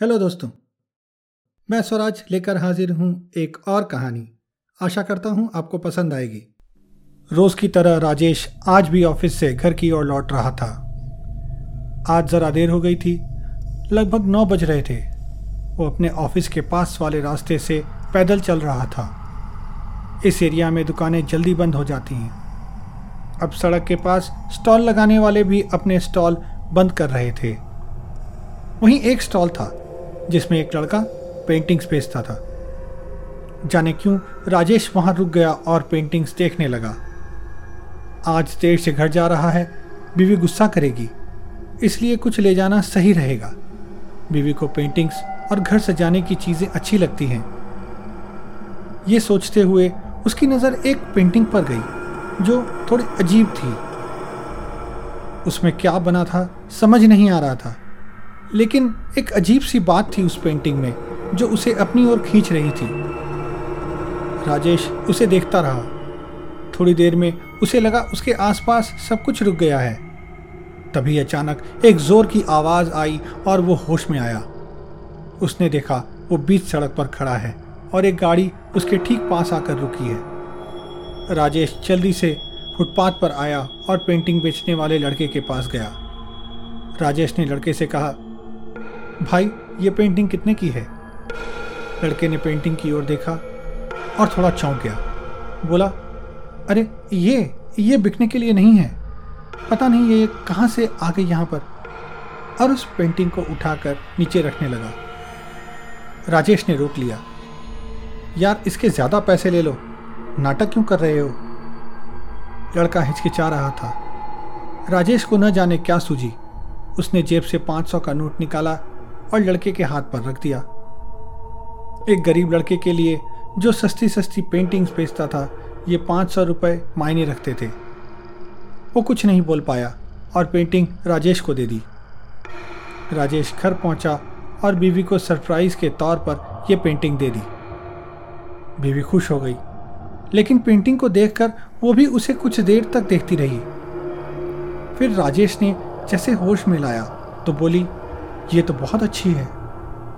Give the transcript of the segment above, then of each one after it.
Hello दोस्तों, मैं स्वराज लेकर हाजिर हूँ एक और कहानी। आशा करता हूँ आपको पसंद आएगी। रोज की तरह राजेश आज भी ऑफ़िस से घर की ओर लौट रहा था। आज ज़रा देर हो गई थी, लगभग नौ बज रहे थे। वो अपने ऑफ़िस के पास वाले रास्ते से पैदल चल रहा था। इस एरिया में दुकानें जल्दी बंद हो जाती हैं। अब सड़क के पास स्टॉल लगाने वाले भी अपने स्टॉल बंद कर रहे थे। वहीं एक स्टॉल था जिसमें एक लड़का पेंटिंग्स बेचता था जाने क्यों राजेश वहाँ रुक गया और पेंटिंग्स देखने लगा। आज देर से घर जा रहा है, बीवी गुस्सा करेगी, इसलिए कुछ ले जाना सही रहेगा। बीवी को पेंटिंग्स और घर सजाने की चीज़ें अच्छी लगती हैं। ये सोचते हुए उसकी नज़र एक पेंटिंग पर गई, जो थोड़ी अजीब थी। उसमें क्या बना था, समझ नहीं आ रहा था। लेकिन एक अजीब सी बात थी उस पेंटिंग में, जो उसे अपनी ओर खींच रही थी। राजेश उसे देखता रहा। थोड़ी देर में उसे लगा उसके आसपास सब कुछ रुक गया है। तभी अचानक एक ज़ोर की आवाज़ आई और वो होश में आया। उसने देखा वो बीच सड़क पर खड़ा है और एक गाड़ी उसके ठीक पास आकर रुकी है। राजेश जल्दी से फुटपाथ पर आया और पेंटिंग बेचने वाले लड़के के पास गया। राजेश ने लड़के से कहा भाई, ये पेंटिंग कितने की है? लड़के ने पेंटिंग की ओर देखा और थोड़ा चौंक गया। बोला, अरे, ये ये बिकने के लिए नहीं है। पता नहीं ये कहाँ से आ गई यहाँ पर। और उस पेंटिंग को उठाकर नीचे रखने लगा। राजेश ने रोक लिया, यार, इसके ज़्यादा पैसे ले लो। नाटक क्यों कर रहे हो? लड़का हिचकिचा रहा था। राजेश को न जाने क्या सूझी। उसने जेब से पाँच सौ का नोट निकाला और लड़के के हाथ पर रख दिया। एक गरीब लड़के के लिए जो सस्ती सस्ती पेंटिंग्स बेचता था, ये पाँच सौ रुपये मायने रखते थे। वो कुछ नहीं बोल पाया और पेंटिंग राजेश को दे दी। राजेश घर पहुँचा और बीवी को सरप्राइज़ के तौर पर यह पेंटिंग दे दी। बीवी खुश हो गई, लेकिन पेंटिंग को देखकर वो भी उसे कुछ देर तक देखती रही। फिर राजेश ने जैसे होश में लाया तो बोली ये तो बहुत अच्छी है।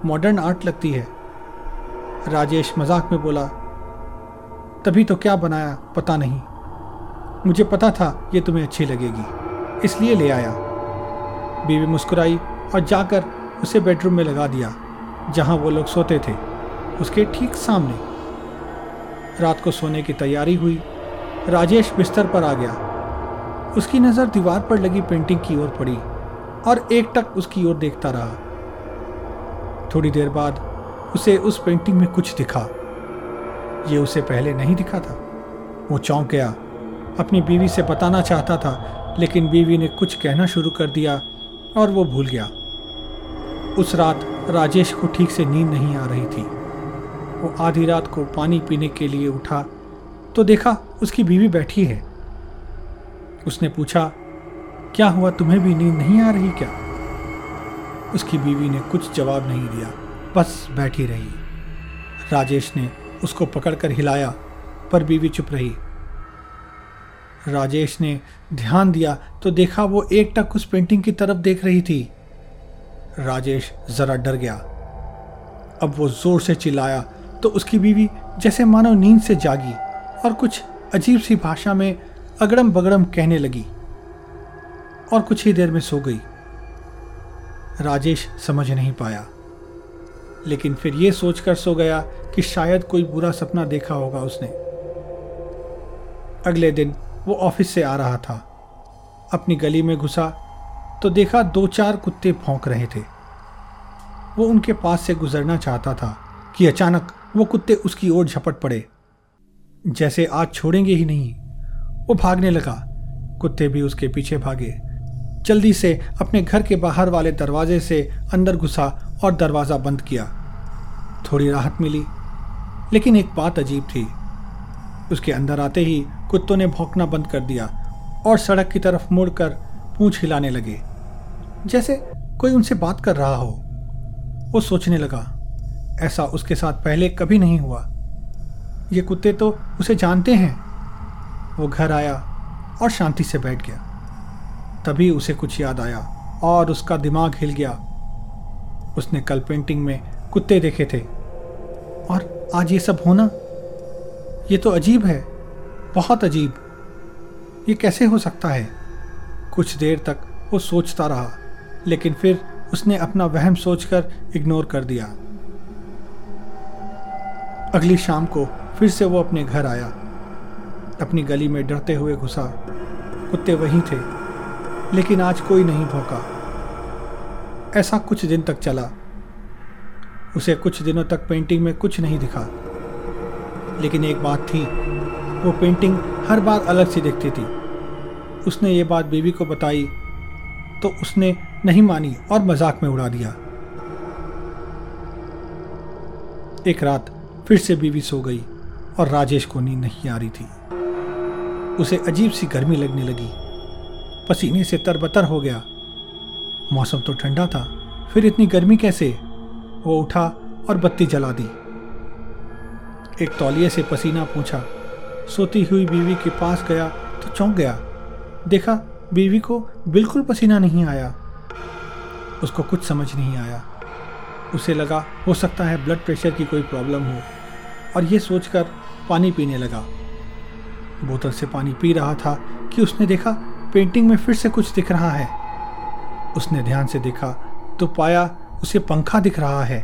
मॉडर्न आर्ट लगती है। राजेश मज़ाक में बोला, तभी तो क्या बनाया, पता नहीं। मुझे पता था ये तुम्हें अच्छी लगेगी, इसलिए ले आया। बीवी मुस्कुराई और जाकर उसे बेडरूम में लगा दिया, जहाँ वो लोग सोते थे, उसके ठीक सामने। रात को सोने की तैयारी हुई, राजेश बिस्तर पर आ गया। उसकी नज़र दीवार पर लगी पेंटिंग की ओर पड़ी। और एक टक उसकी ओर देखता रहा। थोड़ी देर बाद उसे उस पेंटिंग में कुछ दिखा। ये उसे पहले नहीं दिखा था। वो चौंक गया। अपनी बीवी से बताना चाहता था, लेकिन बीवी ने कुछ कहना शुरू कर दिया और वो भूल गया। उस रात राजेश को ठीक से नींद नहीं आ रही थी। वो आधी रात को पानी पीने के लिए उठा तो देखा उसकी बीवी बैठी है। उसने पूछा क्या हुआ? तुम्हें भी नींद नहीं आ रही क्या? उसकी बीवी ने कुछ जवाब नहीं दिया। बस बैठी रही। राजेश ने उसको पकड़कर हिलाया, पर बीवी चुप रही। राजेश ने ध्यान दिया तो देखा वो एक टक उस पेंटिंग की तरफ़ देख रही थी। राजेश जरा डर गया। अब वो ज़ोर से चिल्लाया तो उसकी बीवी जैसे मानो नींद से जागी और कुछ अजीब सी भाषा में अगड़म बगड़म कहने लगी। और कुछ ही देर में सो गई। राजेश समझ नहीं पाया। लेकिन फिर यह सोचकर सो गया कि शायद कोई बुरा सपना देखा होगा उसने। अगले दिन वो ऑफ़िस से आ रहा था। अपनी गली में घुसा तो देखा दो चार कुत्ते भौंक रहे थे। वो उनके पास से गुजरना चाहता था कि अचानक वो कुत्ते उसकी ओर झपट पड़े। जैसे आज छोड़ेंगे ही नहीं। वो भागने लगा। कुत्ते भी उसके पीछे भागे। जल्दी से अपने घर के बाहर वाले दरवाजे से अंदर घुसा और दरवाज़ा बंद किया। थोड़ी राहत मिली, लेकिन एक बात अजीब थी। उसके अंदर आते ही कुत्तों ने भौंकना बंद कर दिया और सड़क की तरफ़ मुड़कर पूंछ हिलाने लगे। जैसे कोई उनसे बात कर रहा हो। वो सोचने लगा, ऐसा उसके साथ पहले कभी नहीं हुआ। ये कुत्ते तो उसे जानते हैं। वो घर आया और शांति से बैठ गया। तभी उसे कुछ याद आया और उसका दिमाग हिल गया। उसने कल पेंटिंग में कुत्ते देखे थे। और आज ये सब होना? ये तो अजीब है। बहुत अजीब। ये कैसे हो सकता है? कुछ देर तक वो सोचता रहा, लेकिन फिर उसने अपना वहम सोचकर इग्नोर कर दिया। अगली शाम को फिर से वो अपने घर आया। अपनी गली में डरते हुए घुसा। कुत्ते वहीं थे। लेकिन आज कोई नहीं भौंका। ऐसा कुछ दिन तक चला। उसे कुछ दिनों तक पेंटिंग में कुछ नहीं दिखा। लेकिन एक बात थी, वो पेंटिंग हर बार अलग सी दिखती थी। उसने ये बात बीवी को बताई तो उसने नहीं मानी और मज़ाक में उड़ा दिया। एक रात फिर से बीवी सो गई और राजेश को नींद नहीं आ रही थी। उसे अजीब सी गर्मी लगने लगी। पसीने से तरबतर हो गया। मौसम तो ठंडा था, फिर इतनी गर्मी कैसे? वो उठा और बत्ती जला दी। एक तौलिए से पसीना पूछा। सोती हुई बीवी के पास गया तो चौंक गया। देखा, बीवी को बिल्कुल पसीना नहीं आया। उसको कुछ समझ नहीं आया। उसे लगा, हो सकता है ब्लड प्रेशर की कोई प्रॉब्लम हो। और ये सोचकर पानी पीने लगा। बोतल से पानी पी रहा था कि उसने देखा पेंटिंग में फिर से कुछ दिख रहा है। उसने ध्यान से देखा तो पाया उसे पंखा दिख रहा है।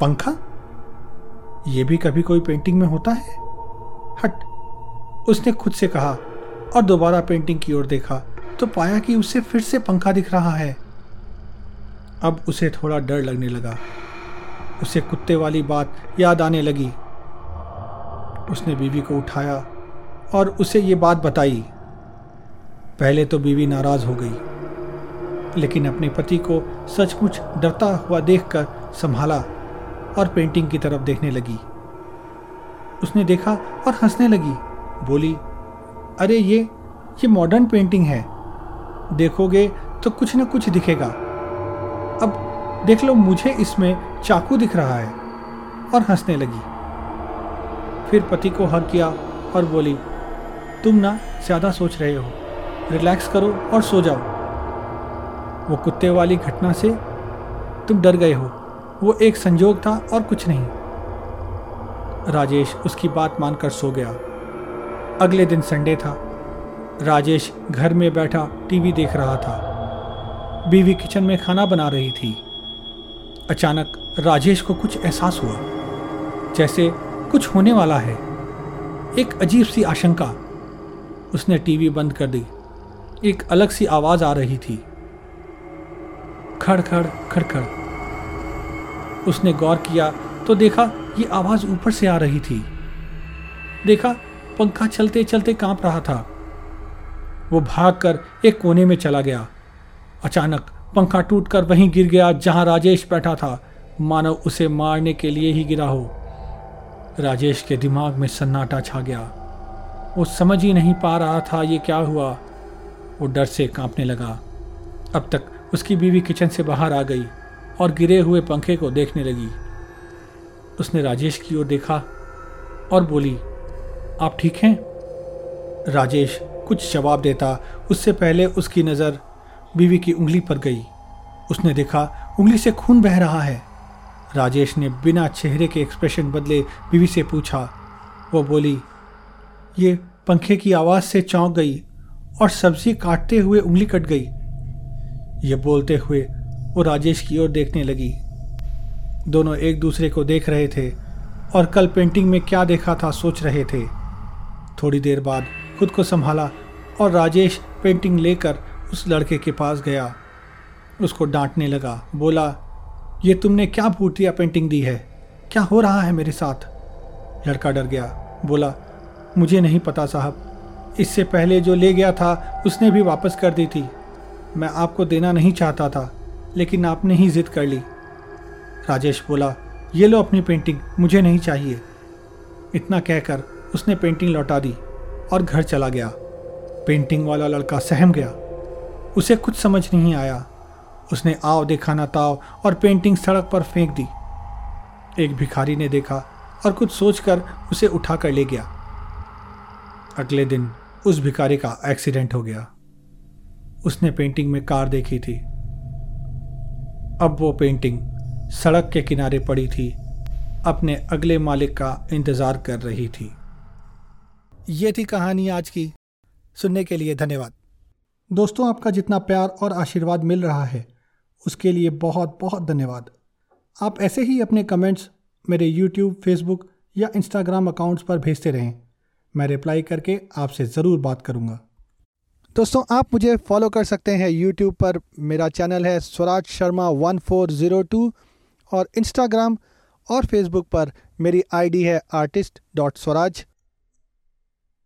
पंखा? ये भी कभी कोई पेंटिंग में होता है? हट। उसने खुद से कहा और दोबारा पेंटिंग की ओर देखा तो पाया कि उसे फिर से पंखा दिख रहा है। अब उसे थोड़ा डर लगने लगा। उसे कुत्ते वाली बात याद आने लगी। उसने बीवी को उठाया और उसे ये बात बताई। पहले तो बीवी नाराज़ हो गई, लेकिन अपने पति को सचमुच डरता हुआ देखकर संभाला और पेंटिंग की तरफ़ देखने लगी। उसने देखा और हंसने लगी, बोली, अरे ये ये मॉडर्न पेंटिंग है। देखोगे तो कुछ ना कुछ दिखेगा। अब देख लो, मुझे इसमें चाकू दिख रहा है। और हंसने लगी। फिर पति को हर किया और बोली, तुम ना ज़्यादा सोच रहे हो। रिलैक्स करो और सो जाओ। वो कुत्ते वाली घटना से तुम डर गए हो। वो एक संजोग था और कुछ नहीं। राजेश उसकी बात मानकर सो गया। अगले दिन संडे था। राजेश घर में बैठा टीवी देख रहा था। बीवी किचन में खाना बना रही थी। अचानक राजेश को कुछ एहसास हुआ। जैसे कुछ होने वाला है। एक अजीब सी आशंका। उसने टीवी बंद कर दी। एक अलग सी आवाज़ आ रही थी। खड़ खड़ खड़ खड़ उसने गौर किया तो देखा ये आवाज़ ऊपर से आ रही थी। देखा पंखा चलते चलते काँप रहा था। वो भागकर एक कोने में चला गया। अचानक पंखा टूटकर वहीं गिर गया जहाँ राजेश बैठा था। मानो उसे मारने के लिए ही गिरा हो। राजेश के दिमाग में सन्नाटा छा गया। वो समझ ही नहीं पा रहा था ये क्या हुआ। वो डर से कांपने लगा। अब तक उसकी बीवी किचन से बाहर आ गई और गिरे हुए पंखे को देखने लगी। उसने राजेश की ओर देखा और बोली, आप ठीक हैं? राजेश कुछ जवाब देता उससे पहले उसकी नज़र बीवी की उंगली पर गई। उसने देखा, उंगली से खून बह रहा है। राजेश ने बिना चेहरे के एक्सप्रेशन बदले बीवी से पूछा। वो बोली, ये पंखे की आवाज़ से चौंक गई और सब्ज़ी काटते हुए उंगली कट गई। ये बोलते हुए वो राजेश की ओर देखने लगी। दोनों एक दूसरे को देख रहे थे और कल पेंटिंग में क्या देखा था सोच रहे थे। थोड़ी देर बाद खुद को संभाला और राजेश पेंटिंग लेकर उस लड़के के पास गया। उसको डांटने लगा, बोला, ये तुमने क्या भूतिया पेंटिंग दी है? क्या हो रहा है मेरे साथ? लड़का डर गया, बोला, मुझे नहीं पता साहब इससे पहले जो ले गया था, उसने भी वापस कर दी थी। मैं आपको देना नहीं चाहता था, लेकिन आपने ही जिद कर ली। राजेश बोला, ये लो अपनी पेंटिंग मुझे नहीं चाहिए। इतना कहकर उसने पेंटिंग लौटा दी और घर चला गया। पेंटिंग वाला लड़का सहम गया। उसे कुछ समझ नहीं आया। उसने आव दिखाना ताव और पेंटिंग सड़क पर फेंक दी। एक भिखारी ने देखा और कुछ सोचकर उसे उठा कर ले गया। अगले दिन उस भिखारी का एक्सीडेंट हो गया। उसने पेंटिंग में कार देखी थी। अब वो पेंटिंग सड़क के किनारे पड़ी थी। अपने अगले मालिक का इंतज़ार कर रही थी। ये थी कहानी आज की। सुनने के लिए धन्यवाद। दोस्तों, आपका जितना प्यार और आशीर्वाद मिल रहा है, उसके लिए बहुत बहुत धन्यवाद। आप ऐसे ही अपने कमेंट्स मेरे यूट्यूब फेसबुक या इंस्टाग्राम अकाउंट्स पर भेजते रहें। मैं रिप्लाई करके आपसे ज़रूर बात करूँगा। दोस्तों, आप मुझे फॉलो कर सकते हैं यूट्यूब पर। मेरा चैनल है Swaraj Sharma one four zero two और इंस्टाग्राम और फेसबुक पर मेरी आईडी है आर्टिस्ट डॉट स्वराज।